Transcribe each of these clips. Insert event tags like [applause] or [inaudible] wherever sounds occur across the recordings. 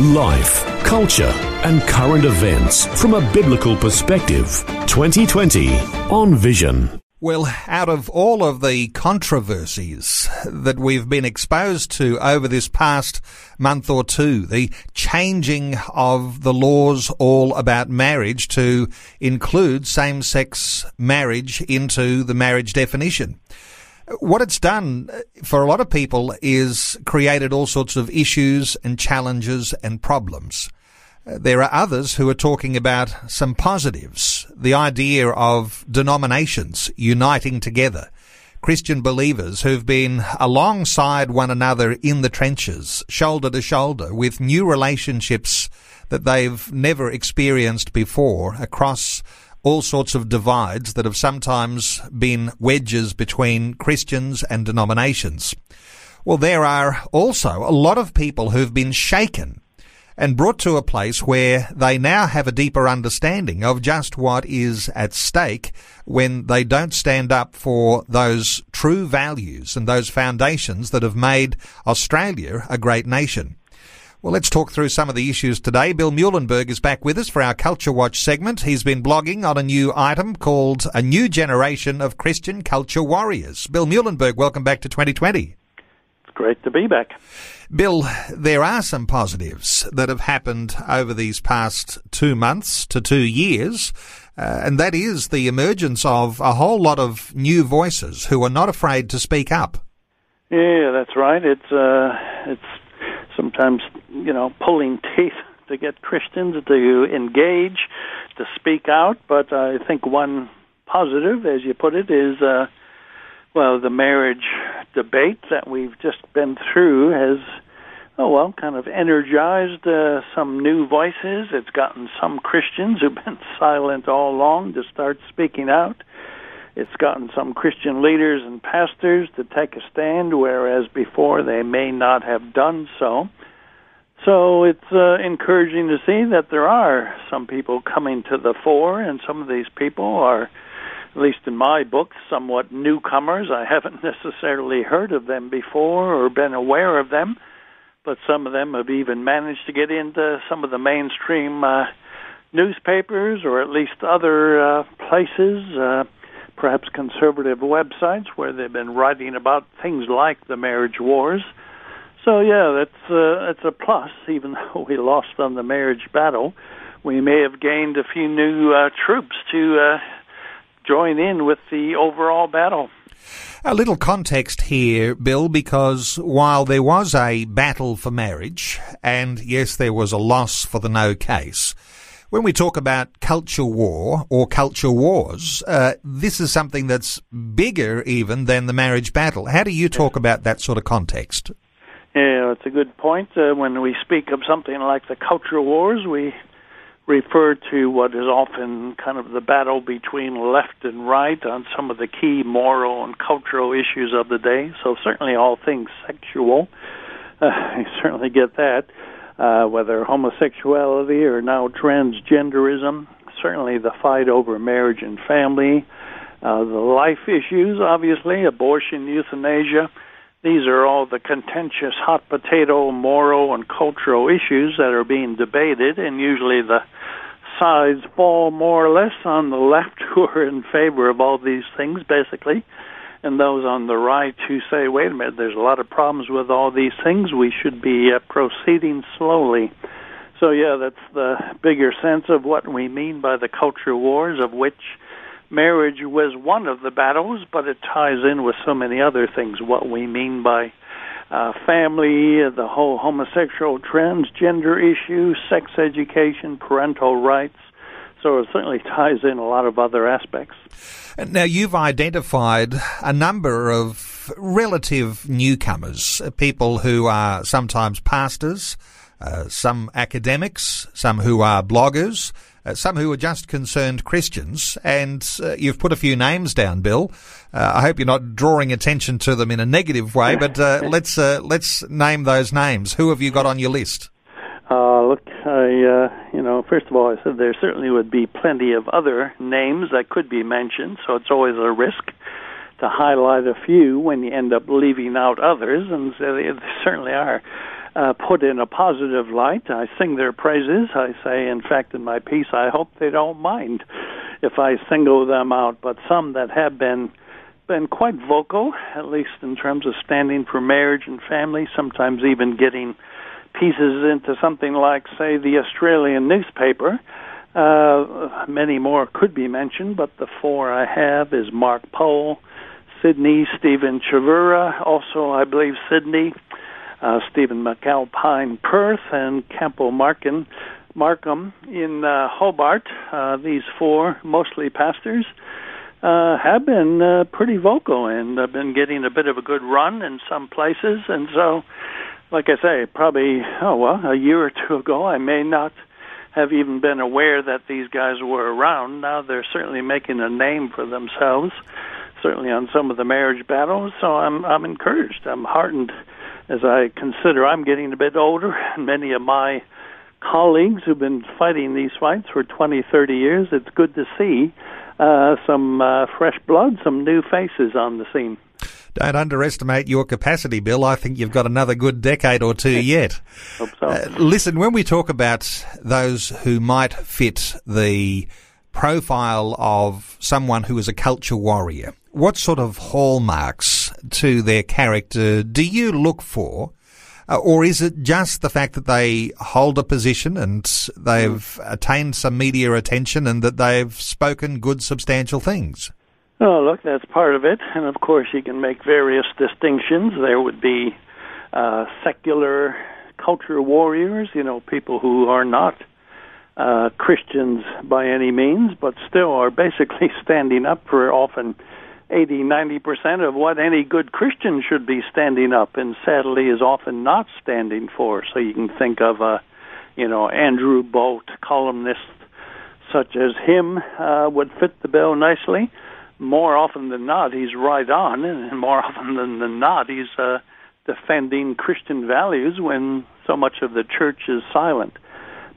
Life, culture, and current events from a biblical perspective. 2020 on Vision. Well, out of all of the controversies that we've been exposed to over this past month or two, the changing of the laws all about marriage to include same-sex marriage into the marriage definition. What it's done uh, for a lot of people is created all sorts of issues and challenges and problems. Uh, there are others who are talking about some positives. The idea of denominations uniting together. Christian believers who've been alongside one another in the trenches, shoulder to shoulder, with new relationships that they've never experienced before across all sorts of divides that have sometimes been wedges between Christians and denominations. Well, there are also a lot of people who've been shaken and brought to a place where they now have a deeper understanding of just what is at stake when they don't stand up for those true values and those foundations that have made Australia a great nation. Well, let's talk through some of the issues today. Bill Muehlenberg is back with us for our Culture Watch segment. He's been blogging on a new item called A New Generation of Christian Culture Warriors. Bill Muehlenberg, welcome back to 2020. It's great to be back. Bill, there are some positives that have happened over these past two months to two years, uh, and that is the emergence of a whole lot of new voices who are not afraid to speak up. Yeah, that's right. It's uh, it's sometimes you know pulling teeth to get Christians to engage, to speak out. But I think one positive, as you put it, is uh, well the marriage debate that we've just been through has oh well kind of energized uh, some new voices. It's gotten some Christians who've been [laughs] silent all along to start speaking out. It's gotten some Christian leaders and pastors to take a stand, whereas before they may not have done so. So it's uh, encouraging to see that there are some people coming to the fore, and some of these people are, at least in my books, somewhat newcomers. I haven't [laughs] necessarily heard of them before or been aware of them, but some of them have even managed to get into some of the mainstream uh, newspapers or at least other uh, places. Uh, perhaps conservative websites where they've been writing about things like the marriage wars. So yeah, that's uh, that's a plus. Even [laughs] though we lost on the marriage battle, we may have gained a few new uh, troops to uh, join in with the overall battle. A little context here, Bill, because while there was a battle for marriage, and yes, there was a loss for the no case, when we talk about culture war or culture wars, uh, this is something that's bigger even than the marriage battle. How do you talk about that sort of context? Yeah, it's a good point. Uh, when we speak of something like the culture wars, we refer to what is often kind of the battle between left and right on some of the key moral and cultural issues of the day. So certainly all things sexual, uh, [laughs] you certainly get that uh, whether homosexuality or now transgenderism, certainly the fight over marriage and family, uh, the life issues, obviously, abortion, euthanasia. These are all the contentious hot potato moral and cultural issues that are being debated, and usually the sides fall more or less on the left [laughs] who are in favor of all these things, basically and those on the right who say, wait a minute, there's a lot of problems with all these things. We should be uh, proceeding slowly. So, yeah, that's the bigger sense of what we mean by the culture wars, of which marriage was one of the battles, but it ties in with so many other things. What we mean by uh, family, the whole homosexual, transgender issue, sex education, parental rights. So it certainly ties in a lot of other aspects. Now, you've identified a number of relative newcomers, people who are sometimes pastors, uh, some academics, some who are bloggers, uh, some who are just concerned Christians, and uh, you've put a few names down, Bill. Uh, I hope you're not drawing attention to them in a negative way, but uh, [laughs] let's uh, let's name those names. Who have you got on your list? Uh, look, I, you know, first of all, I said there certainly would be plenty of other names that could be mentioned, so it's always a risk to highlight a few when you end up leaving out others, and so they certainly are uh, put in a positive light. I sing their praises. I say, in fact, in my piece, I hope they don't mind if I single them out. But some that have been been quite vocal, at least in terms of standing for marriage and family, sometimes even getting pieces into something like, say, the Australian newspaper. Uh, many more could be mentioned, but the four I have is Mark Powell, Sydney, Stephen Chavura, also, I believe, Sydney, uh, Stephen McAlpine, Perth, and Campbell Markin, Markham in uh, Hobart. Uh, these four, mostly pastors, uh, have been uh, pretty vocal and have been getting a bit of a good run in some places. And so, like I say, probably, oh, well, a year or two ago, I may not have even been aware that these guys were around. Now they're certainly making a name for themselves, certainly on some of the marriage battles. So I'm I'm encouraged. I'm heartened as I consider I'm getting a bit older, and many of my colleagues who've been fighting these fights for 20, 30 years, it's good to see uh, some uh, fresh blood, some new faces on the scene. Don't underestimate your capacity, Bill. I think you've got another good decade or two [laughs] yet. Hope so. Uh, listen, when we talk about those who might fit the profile of someone who is a culture warrior, what sort of hallmarks to their character do you look for? Uh, or is it just the fact that they hold a position and they've attained some media attention and that they've spoken good, substantial things? Oh, look, that's part of it. And of course, you can make various distinctions. There would be uh, secular culture warriors, you know, people who are not uh, Christians by any means, but still are basically [laughs] standing up for often 80, 90% of what any good Christian should be standing up and sadly is often not standing for. So you can think of a, you know, Andrew Bolt, columnist such as him, uh, would fit the bill nicely. More often than not, he's right on, and more [laughs] often than not, he's uh, defending Christian values when so much of the church is silent.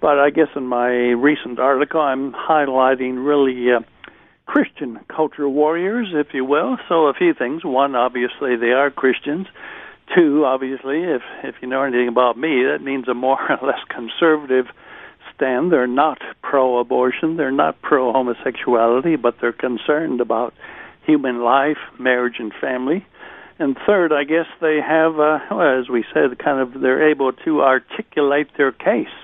But I guess in my recent article, I'm highlighting really uh, Christian culture warriors, if you will. So a few things. One, obviously, they are Christians. Two, obviously, if if you know anything about me, that means a more or [laughs] less conservative stand. They're not pro-abortion. They're not pro-homosexuality, but they're concerned about human life, marriage, and family. And third, I guess they have, uh, well, as we said, kind of they're able to articulate their case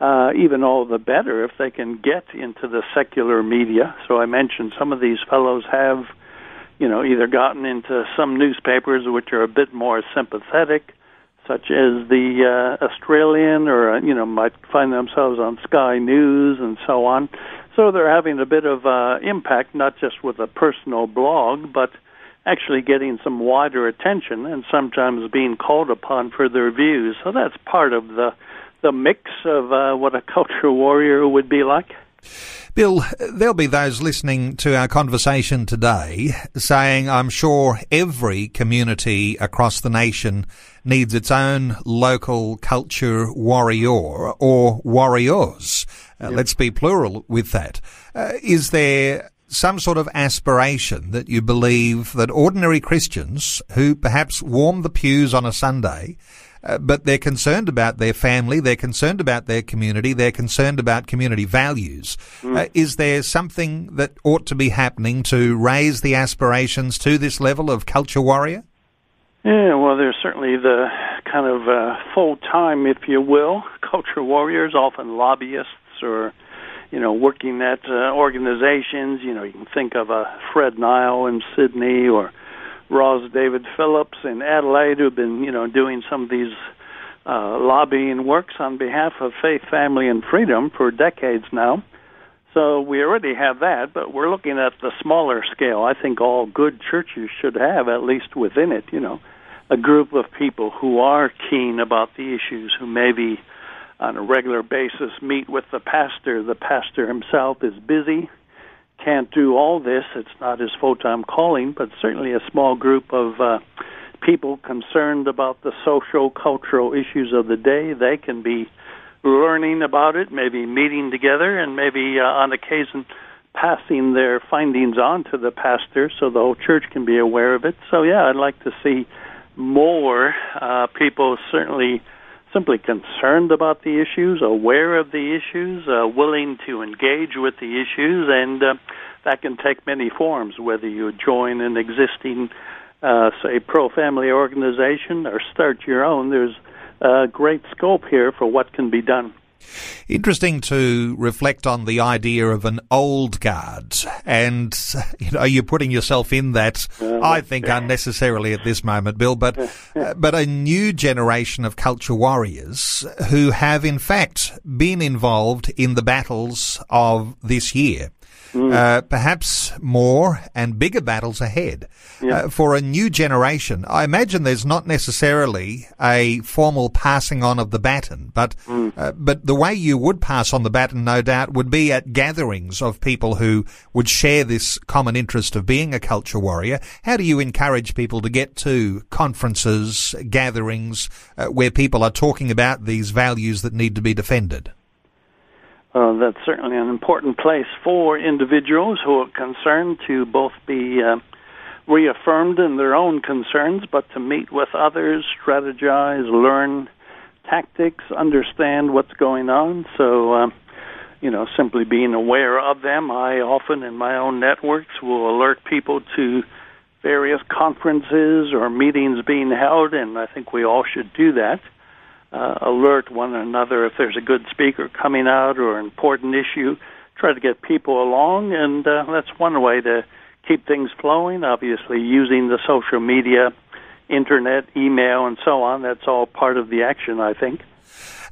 uh, even all the better if they can get into the secular media. So I mentioned some of these fellows have, you know, either gotten into some newspapers which are a bit more sympathetic, such as the uh, Australian, or uh, you know, might find themselves on Sky News and so on. So they're having a bit of uh, impact, not just with a personal blog, but actually getting some wider attention and sometimes being called upon for their views. So that's part of the the mix of uh, what a culture warrior would be like. Bill, there'll be those listening to our conversation today saying, I'm sure every community across the nation needs its own local culture warrior or warriors. Uh, Let's be plural with that. Uh, is there some sort of aspiration that you believe that ordinary Christians who perhaps warm the pews on a Sunday uh, but they're concerned about their family, they're concerned about their community, they're concerned about community values. Mm. Uh, is there something that ought to be happening to raise the aspirations to this level of culture warrior? Yeah, well, there's certainly the kind of uh, full time, if you will, [laughs] culture warriors, often lobbyists or, you know, working at uh, organizations. You know, you can think of a Fred Nile in Sydney or Ross David Phillips in Adelaide, who've been, you know, doing some of these uh, lobbying works on behalf of faith, family, and freedom for decades now. So we already have that, but we're looking at the smaller scale. I think all good churches should have, at least within it, you know, a group of people who are keen about the issues, who maybe on a regular basis meet with the pastor. The pastor himself is busy, can't do all this. It's not his full time calling, but certainly a small group of uh, people concerned about the social, cultural issues of the day. They can be learning about it, maybe meeting together, and maybe uh, on occasion passing their findings on to the pastor so the whole church can be aware of it. So, yeah, I'd like to see more uh, people certainly simply concerned about the issues, aware of the issues, uh, willing to engage with the issues, and uh, that can take many forms, whether you join an existing, uh, say, pro family organization or start your own. There's great scope here for what can be done. Interesting to reflect on the idea of an old guard, and you know you're putting yourself in that. I think unnecessarily at this moment, Bill, but uh, [laughs] but a new generation of culture warriors who have in fact been involved in the battles of this year. Mm. Uh, perhaps more and bigger battles ahead yeah. uh, for a new generation. I imagine there's not necessarily a formal passing on of the baton, but mm. uh, but the way you would pass on the baton, no doubt, would be at gatherings of people who would share this common interest of being a culture warrior. How do you encourage people to get to conferences, gatherings uh, where people are talking about these values that need to be defended? Uh, that's certainly an important place for individuals who are concerned to both be uh, reaffirmed in their own concerns, but to meet with others, strategize, learn tactics, understand what's going on. So, uh, you know, simply being aware of them. I often, in my own networks, will alert people to various conferences or meetings being held, and I think we all should do that uh, alert one another if there's a good speaker coming out or an important issue. Try to get people along, and uh, that's one way to keep things flowing. Obviously, using the social media, internet, email, and so on. That's all part of the action, I think.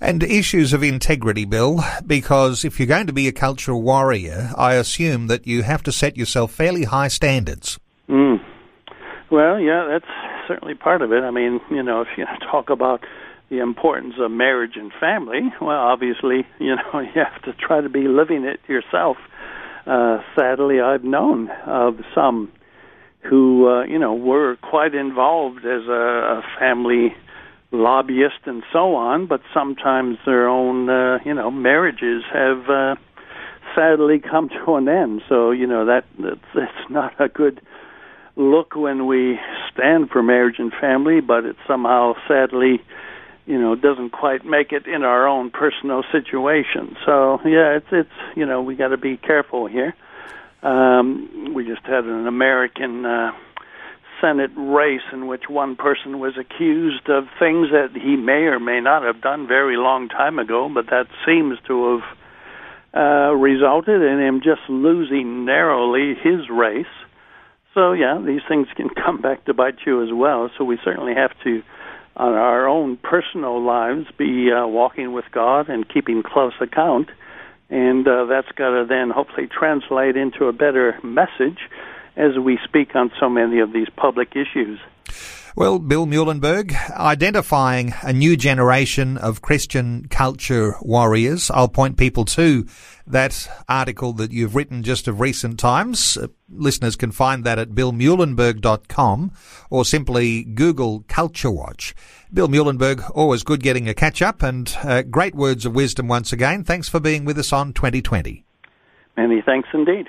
And issues of integrity, Bill, because if you're going to be a cultural warrior, I assume that you have to set yourself fairly high standards. Mm. Well, yeah, that's certainly part of it. I mean, you know, if you [laughs] talk about the importance of marriage and family, well, obviously, you know, [laughs] you have to try to be living it yourself. Uh, sadly, I've known of some who, uh, you know, were quite involved as a, a family lobbyist and so on, but sometimes their own, uh, you know, marriages have uh, sadly come to an end. So, you know, that that's, that's not a good look when we stand for marriage and family, but it somehow sadly you know doesn't quite make it in our own personal situation. So yeah, it's it's you know we got to be careful here. Um, we just had an American uh, Senate race in which one person was accused of things that he may or may not have done very long time ago, but that seems to have uh, resulted in him just losing narrowly his race. So yeah, these things can [laughs] come back to bite you as well. So we certainly have to on our own personal lives be uh, walking with God and keeping close account. And uh, that's got to then hopefully translate into a better message as we speak on so many of these public issues. Well, Bill Muehlenberg, identifying a new generation of Christian culture warriors. I'll point people to that article that you've written just of recent times. Uh, listeners can find that at billmuehlenberg.com or simply Google Culture Watch. Bill Muehlenberg, always good getting a catch up and uh, great words of wisdom once again. Thanks for being with us on 2020. Many thanks indeed.